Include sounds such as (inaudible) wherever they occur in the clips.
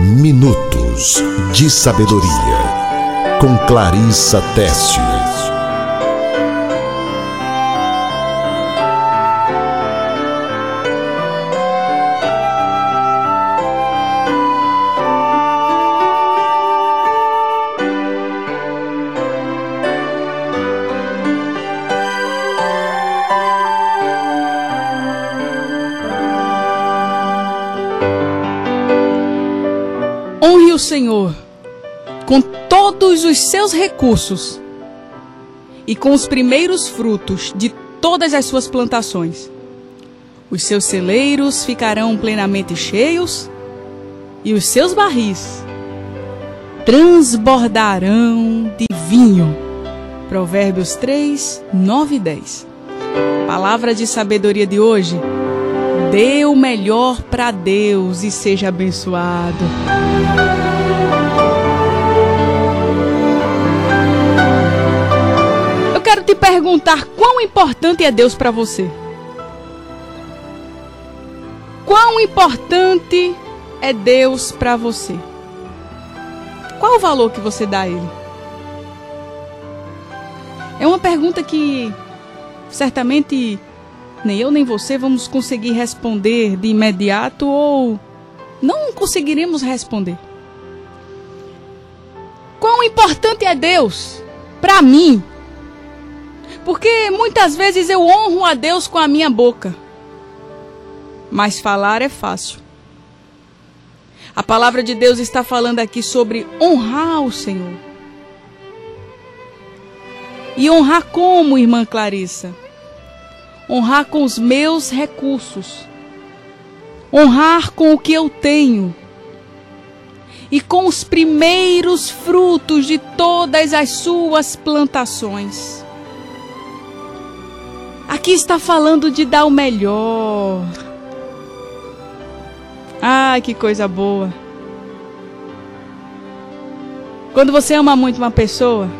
Minutos de Sabedoria, com Clarissa Tessius. Todos os seus recursos e com os primeiros frutos de todas as suas plantações. Os seus celeiros ficarão plenamente cheios e os seus barris transbordarão de vinho. Provérbios 3, 9 e 10. Palavra de sabedoria de hoje. Dê o melhor para Deus e seja abençoado. Quero te perguntar quão importante é Deus para você. Quão importante é Deus para você? Qual o valor que você dá a Ele? É uma pergunta que certamente nem eu nem você vamos conseguir responder de imediato ou não conseguiremos responder. Quão importante é Deus para mim? Porque muitas vezes eu honro a Deus com a minha boca, mas falar é fácil. A palavra de Deus está falando aqui sobre honrar o Senhor. E honrar como, irmã Clarissa? honrar com os meus recursos, honrar com o que eu tenho e com os primeiros frutos de todas as suas plantações. Aqui está falando de dar o melhor. Ai, que coisa boa. Quando você ama muito uma pessoa,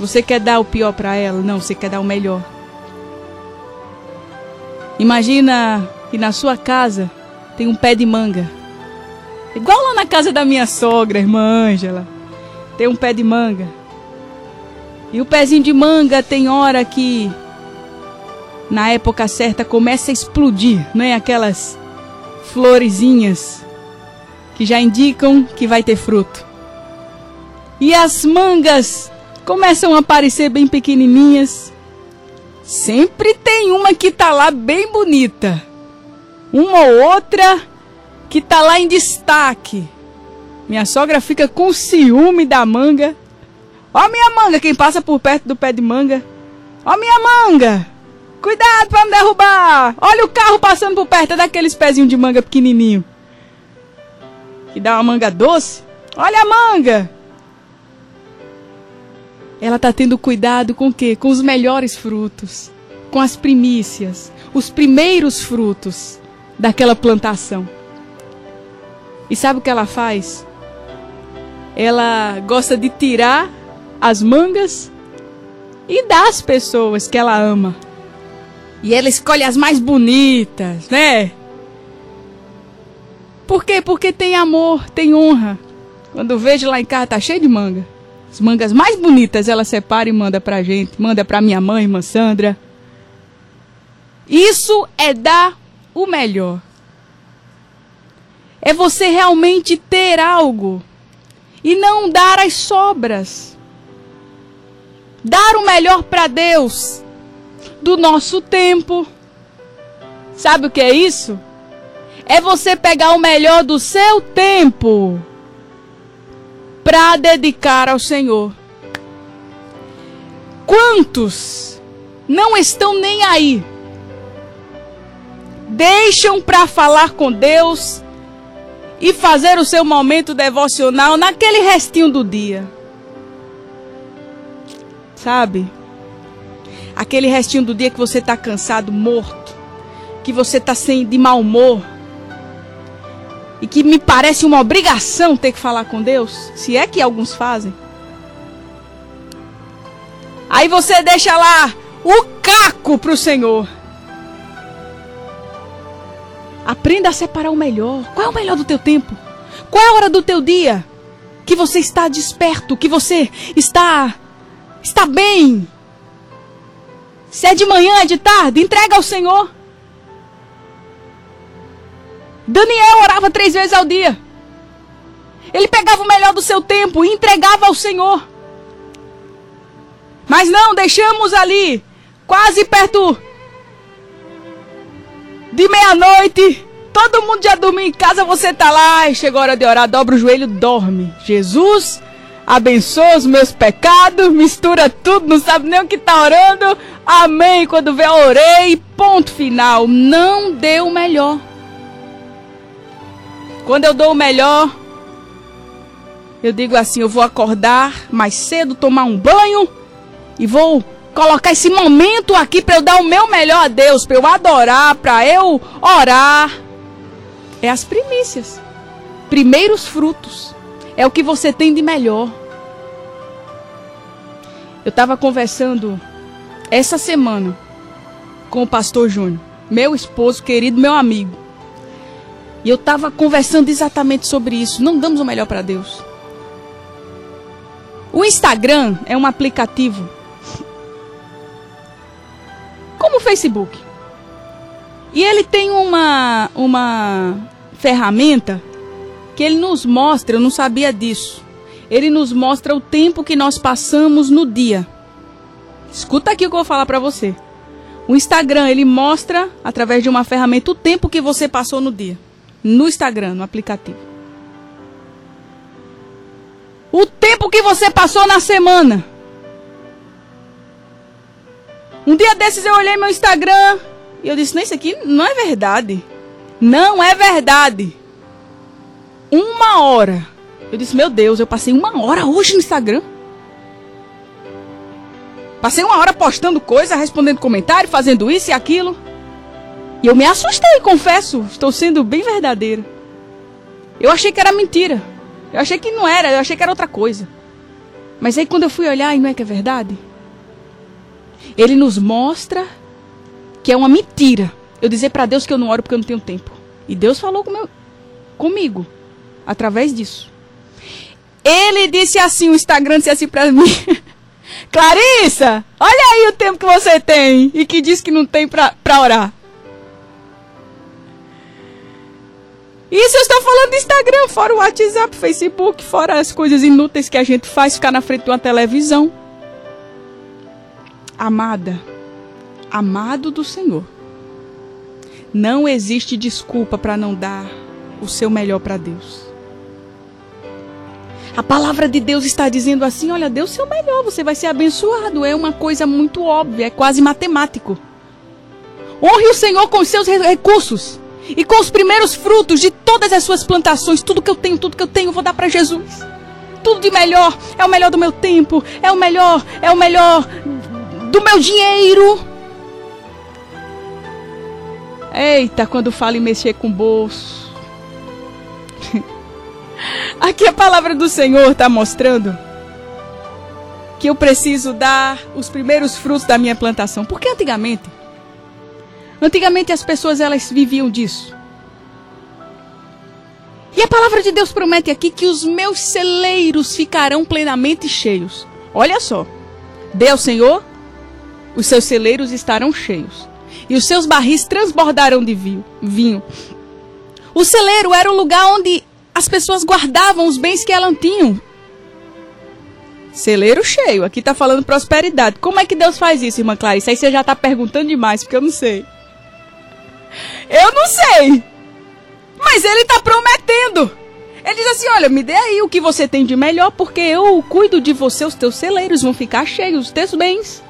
você quer dar o pior para ela? Não, você quer dar o melhor. Imagina que na sua casa tem um pé de manga. Igual lá na casa da minha sogra, irmã Ângela. Tem um pé de manga. E o pezinho de manga tem hora que, na época certa, começa a explodir, não é? Aquelas florezinhas que já indicam que vai ter fruto. E as mangas começam a aparecer bem pequenininhas Sempre tem uma que tá lá bem bonita. Uma ou outra que tá lá em destaque. Minha sogra fica com ciúme da manga. Ó minha manga, quem passa por perto do pé de manga. Ó minha manga. Cuidado para me derrubar. Olha o carro passando por perto é daqueles pezinhos de manga pequenininho. Que dá uma manga doce. Olha a manga. Ela está tendo cuidado com o quê? Com os melhores frutos, com as primícias, os primeiros frutos daquela plantação. E sabe o que ela faz? Ela gosta de tirar as mangas e dar às pessoas que ela ama. E ela escolhe as mais bonitas, né? Por quê? Porque tem amor, tem honra. Quando vejo lá em casa tá cheio de manga. As mangas mais bonitas ela separa e manda pra gente. Manda pra minha mãe, irmã Sandra. Isso é dar o melhor. É você realmente ter algo e não dar as sobras. Dar o melhor para Deus do nosso tempo. Sabe o que é isso? É você pegar o melhor do seu tempo para dedicar ao Senhor. Quantos não estão nem aí? Deixam para falar com Deus e fazer o seu momento devocional naquele restinho do dia. Sabe? Aquele restinho do dia que você está cansado, morto, que você está sem de mau humor, e que me parece uma obrigação ter que falar com Deus, se é que alguns fazem. Aí você deixa lá o caco para o Senhor. Aprenda a separar o melhor. Qual é o melhor do teu tempo? Qual é a hora do teu dia que você está desperto, que você está está bem? Se é de manhã, é de tarde, entrega ao Senhor. Daniel orava três vezes ao dia. Ele pegava o melhor do seu tempo e entregava ao Senhor. Mas não, deixamos ali, quase perto de meia-noite. Todo mundo já dormiu em casa, você tá lá e chegou a hora de orar, dobra o joelho, dorme. Jesus abençoa os meus pecados, mistura tudo, não sabe nem o que tá orando. Amém. Quando vê, orei, ponto final. Não deu o melhor. Quando eu dou o melhor, eu digo assim: eu vou acordar mais cedo, tomar um banho e vou colocar esse momento aqui para eu dar o meu melhor a Deus, para eu adorar, para eu orar. É as primícias, primeiros frutos. É o que você tem de melhor. Eu estava conversando essa semana com o pastor Júnior, meu esposo querido, meu amigo. E eu estava conversando exatamente sobre isso. Não damos o melhor para Deus. O Instagram é um aplicativo como o Facebook. E ele tem uma, uma ferramenta que ele nos mostra, eu não sabia disso. Ele nos mostra o tempo que nós passamos no dia. Escuta aqui o que eu vou falar para você. O Instagram, ele mostra, através de uma ferramenta, o tempo que você passou no dia no Instagram, no aplicativo. O tempo que você passou na semana. Um dia desses eu olhei meu Instagram e eu disse: Não, isso aqui não é verdade. Não é verdade. Uma hora. Eu disse: Meu Deus, eu passei uma hora hoje no Instagram. Passei uma hora postando coisa, respondendo comentário, fazendo isso e aquilo. E eu me assustei, confesso. Estou sendo bem verdadeira. Eu achei que era mentira. Eu achei que não era, eu achei que era outra coisa. Mas aí quando eu fui olhar, e não é que é verdade? Ele nos mostra que é uma mentira. Eu dizer para Deus que eu não oro porque eu não tenho tempo. E Deus falou com meu, comigo através disso. Ele disse assim, o Instagram disse assim para mim: (laughs) Clarissa, olha aí o tempo que você tem e que diz que não tem para orar. Isso eu estou falando do Instagram, fora o WhatsApp, Facebook, fora as coisas inúteis que a gente faz ficar na frente de uma televisão. Amada, amado do Senhor, não existe desculpa para não dar o seu melhor para Deus. A palavra de Deus está dizendo assim: olha, dê o seu melhor, você vai ser abençoado. É uma coisa muito óbvia, é quase matemático. Honre o Senhor com os seus recursos e com os primeiros frutos de todas as suas plantações, tudo que eu tenho, tudo que eu tenho, vou dar para Jesus. Tudo de melhor, é o melhor do meu tempo, é o melhor, é o melhor do meu dinheiro. Eita, quando fala em mexer com o bolso. Aqui a palavra do Senhor está mostrando que eu preciso dar os primeiros frutos da minha plantação. Porque antigamente Antigamente as pessoas elas viviam disso. E a palavra de Deus promete aqui que os meus celeiros ficarão plenamente cheios. Olha só. Dê ao Senhor, os seus celeiros estarão cheios. E os seus barris transbordarão de vinho. O celeiro era o lugar onde as pessoas guardavam os bens que elas tinham. Celeiro cheio. Aqui está falando prosperidade. Como é que Deus faz isso, irmã Clarice? Aí você já está perguntando demais, porque eu não sei. Eu não sei. Mas ele está prometendo. Ele diz assim: Olha, me dê aí o que você tem de melhor, porque eu cuido de você, os teus celeiros vão ficar cheios, os teus bens.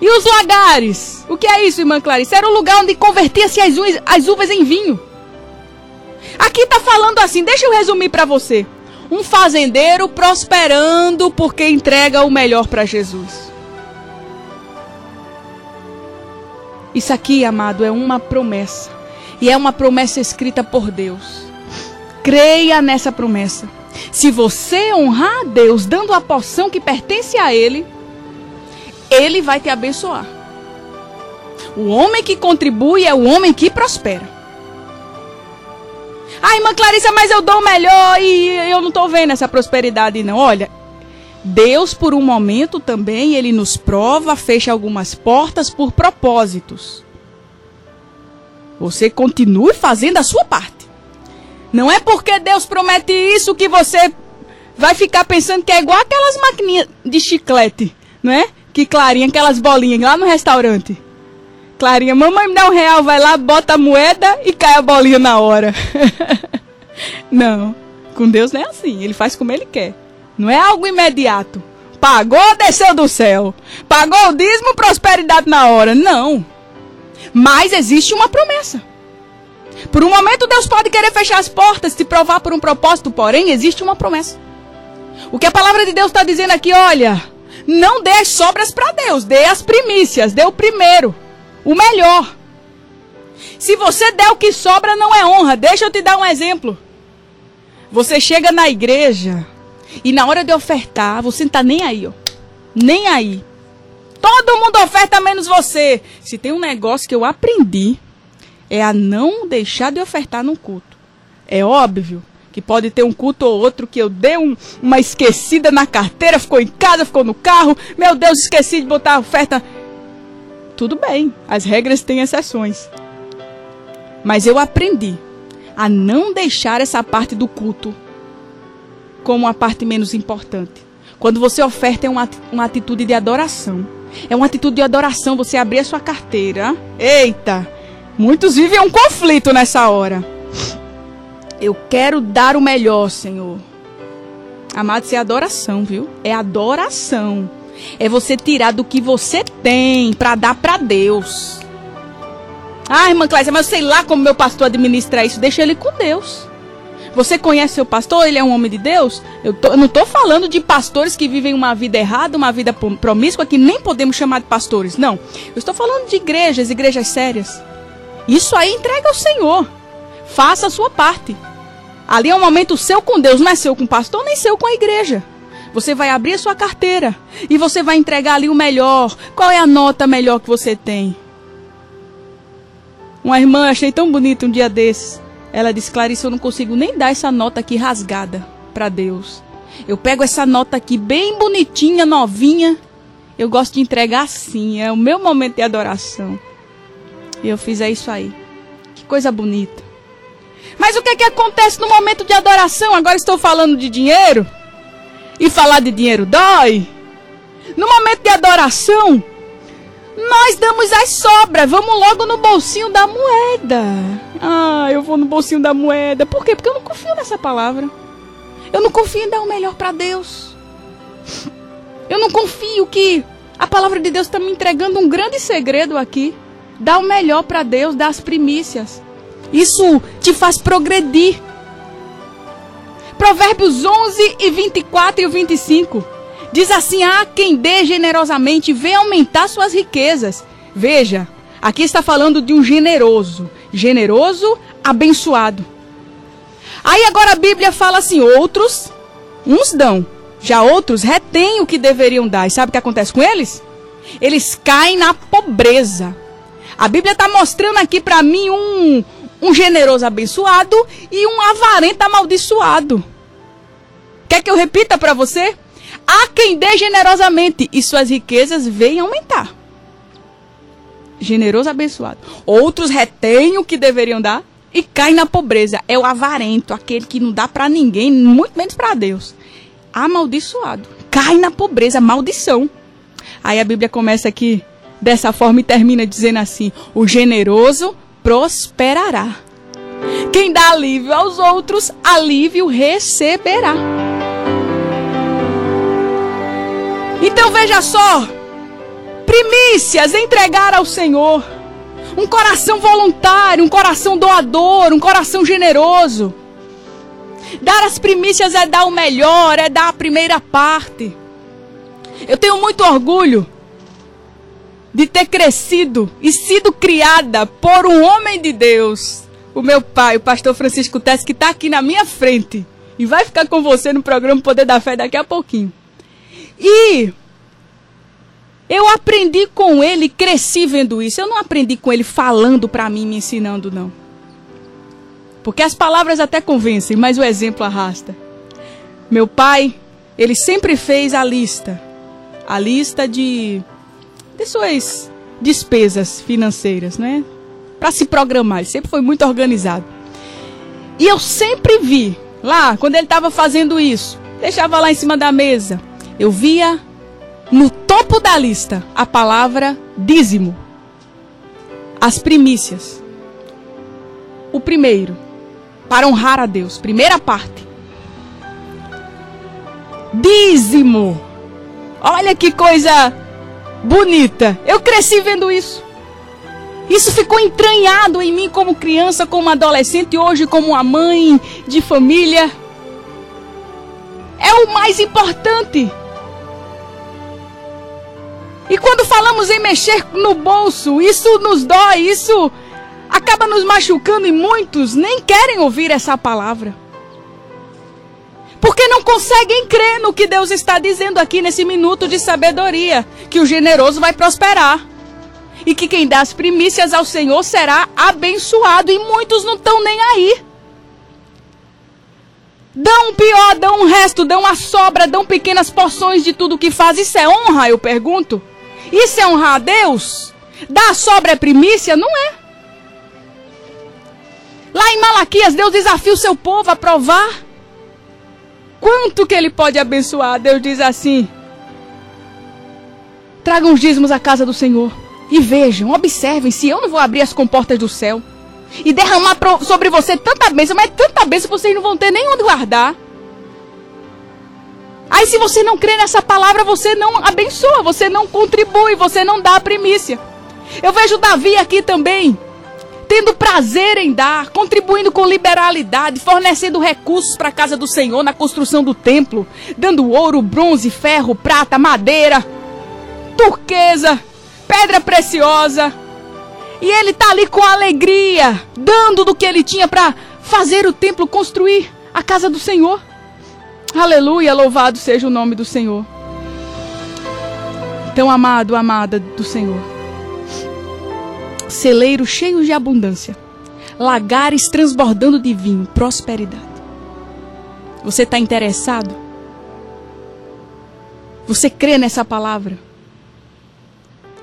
E os lagares? O que é isso, irmã Clarice? Era o lugar onde convertia-se as, as uvas em vinho. Aqui está falando assim, deixa eu resumir para você. Um fazendeiro prosperando porque entrega o melhor para Jesus. Isso aqui, amado, é uma promessa. E é uma promessa escrita por Deus. Creia nessa promessa. Se você honrar a Deus dando a porção que pertence a Ele, Ele vai te abençoar. O homem que contribui é o homem que prospera. Ah, irmã Clarissa, mas eu dou melhor e eu não estou vendo essa prosperidade, não. Olha, Deus, por um momento também, ele nos prova, fecha algumas portas por propósitos. Você continue fazendo a sua parte. Não é porque Deus promete isso que você vai ficar pensando que é igual aquelas maquininhas de chiclete, não é? Que Clarinha, aquelas bolinhas lá no restaurante. Clarinha, mamãe me dá um real, vai lá, bota a moeda e cai a bolinha na hora. (laughs) não, com Deus não é assim, ele faz como ele quer. Não é algo imediato. Pagou, desceu do céu. Pagou o dízimo, prosperidade na hora. Não. Mas existe uma promessa. Por um momento Deus pode querer fechar as portas, te provar por um propósito, porém existe uma promessa. O que a palavra de Deus está dizendo aqui, olha, não dê as sobras para Deus, dê as primícias, dê o primeiro o melhor. Se você der o que sobra, não é honra. Deixa eu te dar um exemplo. Você chega na igreja e na hora de ofertar, você não está nem aí, ó. Nem aí. Todo mundo oferta menos você. Se tem um negócio que eu aprendi, é a não deixar de ofertar no culto. É óbvio que pode ter um culto ou outro que eu dei um, uma esquecida na carteira, ficou em casa, ficou no carro. Meu Deus, esqueci de botar a oferta tudo bem, as regras têm exceções. Mas eu aprendi a não deixar essa parte do culto como a parte menos importante. Quando você oferta, é uma, uma atitude de adoração. É uma atitude de adoração você abrir a sua carteira. Eita! Muitos vivem um conflito nessa hora. Eu quero dar o melhor, Senhor. Amado, isso é adoração, viu? É adoração. É você tirar do que você tem para dar para Deus. Ah, irmã Cláudia, mas eu sei lá como meu pastor administra isso. Deixa ele com Deus. Você conhece seu pastor? Ele é um homem de Deus? Eu, tô, eu não estou falando de pastores que vivem uma vida errada, uma vida promíscua, que nem podemos chamar de pastores. Não. Eu estou falando de igrejas, igrejas sérias. Isso aí entrega ao Senhor. Faça a sua parte. Ali é um momento seu com Deus, não é seu com o pastor, nem seu com a igreja. Você vai abrir a sua carteira e você vai entregar ali o melhor. Qual é a nota melhor que você tem? Uma irmã, achei tão bonito um dia desses. Ela disse: Clarice, eu não consigo nem dar essa nota aqui rasgada para Deus. Eu pego essa nota aqui bem bonitinha, novinha. Eu gosto de entregar assim. É o meu momento de adoração. E eu fiz é isso aí. Que coisa bonita. Mas o que é que acontece no momento de adoração? Agora estou falando de dinheiro. E falar de dinheiro dói. No momento de adoração, nós damos as sobras. Vamos logo no bolsinho da moeda. Ah, eu vou no bolsinho da moeda. Por quê? Porque eu não confio nessa palavra. Eu não confio em dar o melhor para Deus. Eu não confio que a palavra de Deus está me entregando um grande segredo aqui. Dá o melhor para Deus, dá as primícias. Isso te faz progredir. Provérbios 11 e 24 e 25. Diz assim: Há quem dê generosamente vem aumentar suas riquezas. Veja, aqui está falando de um generoso. Generoso, abençoado. Aí agora a Bíblia fala assim: outros, uns dão, já outros retêm o que deveriam dar. E sabe o que acontece com eles? Eles caem na pobreza. A Bíblia está mostrando aqui para mim um, um generoso abençoado e um avarento amaldiçoado. Quer que eu repita para você? Há quem dê generosamente e suas riquezas venham aumentar. Generoso abençoado. Outros retêm o que deveriam dar e caem na pobreza. É o avarento, aquele que não dá para ninguém, muito menos para Deus. Amaldiçoado. Cai na pobreza, maldição. Aí a Bíblia começa aqui dessa forma e termina dizendo assim: o generoso prosperará. Quem dá alívio aos outros, alívio receberá. Então veja só: primícias entregar ao Senhor. Um coração voluntário, um coração doador, um coração generoso. Dar as primícias é dar o melhor, é dar a primeira parte. Eu tenho muito orgulho de ter crescido e sido criada por um homem de Deus, o meu pai, o pastor Francisco Tess, que está aqui na minha frente e vai ficar com você no programa Poder da Fé daqui a pouquinho. E eu aprendi com ele, cresci vendo isso. Eu não aprendi com ele falando para mim, me ensinando, não. Porque as palavras até convencem, mas o exemplo arrasta. Meu pai, ele sempre fez a lista. A lista de, de suas despesas financeiras, né? Para se programar. Ele sempre foi muito organizado. E eu sempre vi, lá, quando ele estava fazendo isso, deixava lá em cima da mesa, eu via no topo da lista a palavra dízimo. As primícias. O primeiro, para honrar a Deus, primeira parte. Dízimo. Olha que coisa bonita. Eu cresci vendo isso. Isso ficou entranhado em mim como criança, como adolescente, hoje como uma mãe de família. É o mais importante. E quando falamos em mexer no bolso, isso nos dói, isso acaba nos machucando e muitos nem querem ouvir essa palavra. Porque não conseguem crer no que Deus está dizendo aqui nesse minuto de sabedoria: que o generoso vai prosperar. E que quem dá as primícias ao Senhor será abençoado. E muitos não estão nem aí. Dão um pior, dão um resto, dão a sobra, dão pequenas porções de tudo que faz. Isso é honra, eu pergunto? Isso é honrar a Deus? Dar sobra é primícia? Não é. Lá em Malaquias, Deus desafia o seu povo a provar quanto que ele pode abençoar. Deus diz assim: Tragam os dízimos à casa do Senhor e vejam, observem se eu não vou abrir as comportas do céu e derramar sobre você tanta bênção, mas tanta bênção vocês não vão ter nem onde guardar. Aí se você não crê nessa palavra, você não abençoa, você não contribui, você não dá a primícia. Eu vejo Davi aqui também, tendo prazer em dar, contribuindo com liberalidade, fornecendo recursos para a casa do Senhor na construção do templo, dando ouro, bronze, ferro, prata, madeira, turquesa, pedra preciosa. E ele está ali com alegria, dando do que ele tinha para fazer o templo, construir a casa do Senhor. Aleluia, louvado seja o nome do Senhor. Tão amado, amada do Senhor. Celeiros cheios de abundância. Lagares transbordando de vinho, prosperidade. Você está interessado? Você crê nessa palavra?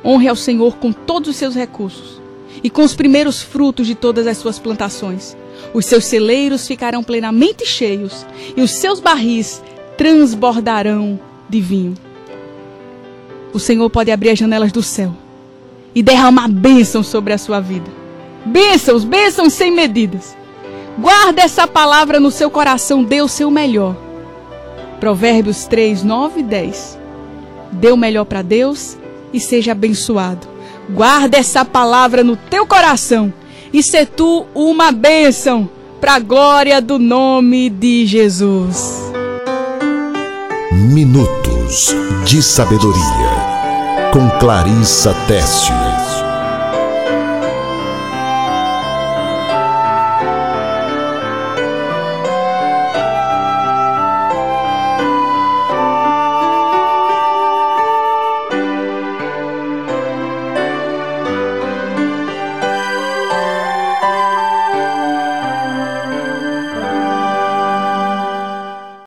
Honre ao Senhor com todos os seus recursos e com os primeiros frutos de todas as suas plantações. Os seus celeiros ficarão plenamente cheios e os seus barris transbordarão de vinho. O Senhor pode abrir as janelas do céu e derramar bênçãos sobre a sua vida. Bênçãos, bênçãos sem medidas. Guarda essa palavra no seu coração, dê o seu melhor. Provérbios 3, 9 e 10. Dê o melhor para Deus e seja abençoado. Guarda essa palavra no teu coração e se tu uma bênção para a glória do nome de Jesus. Minutos de Sabedoria com Clarissa Teste.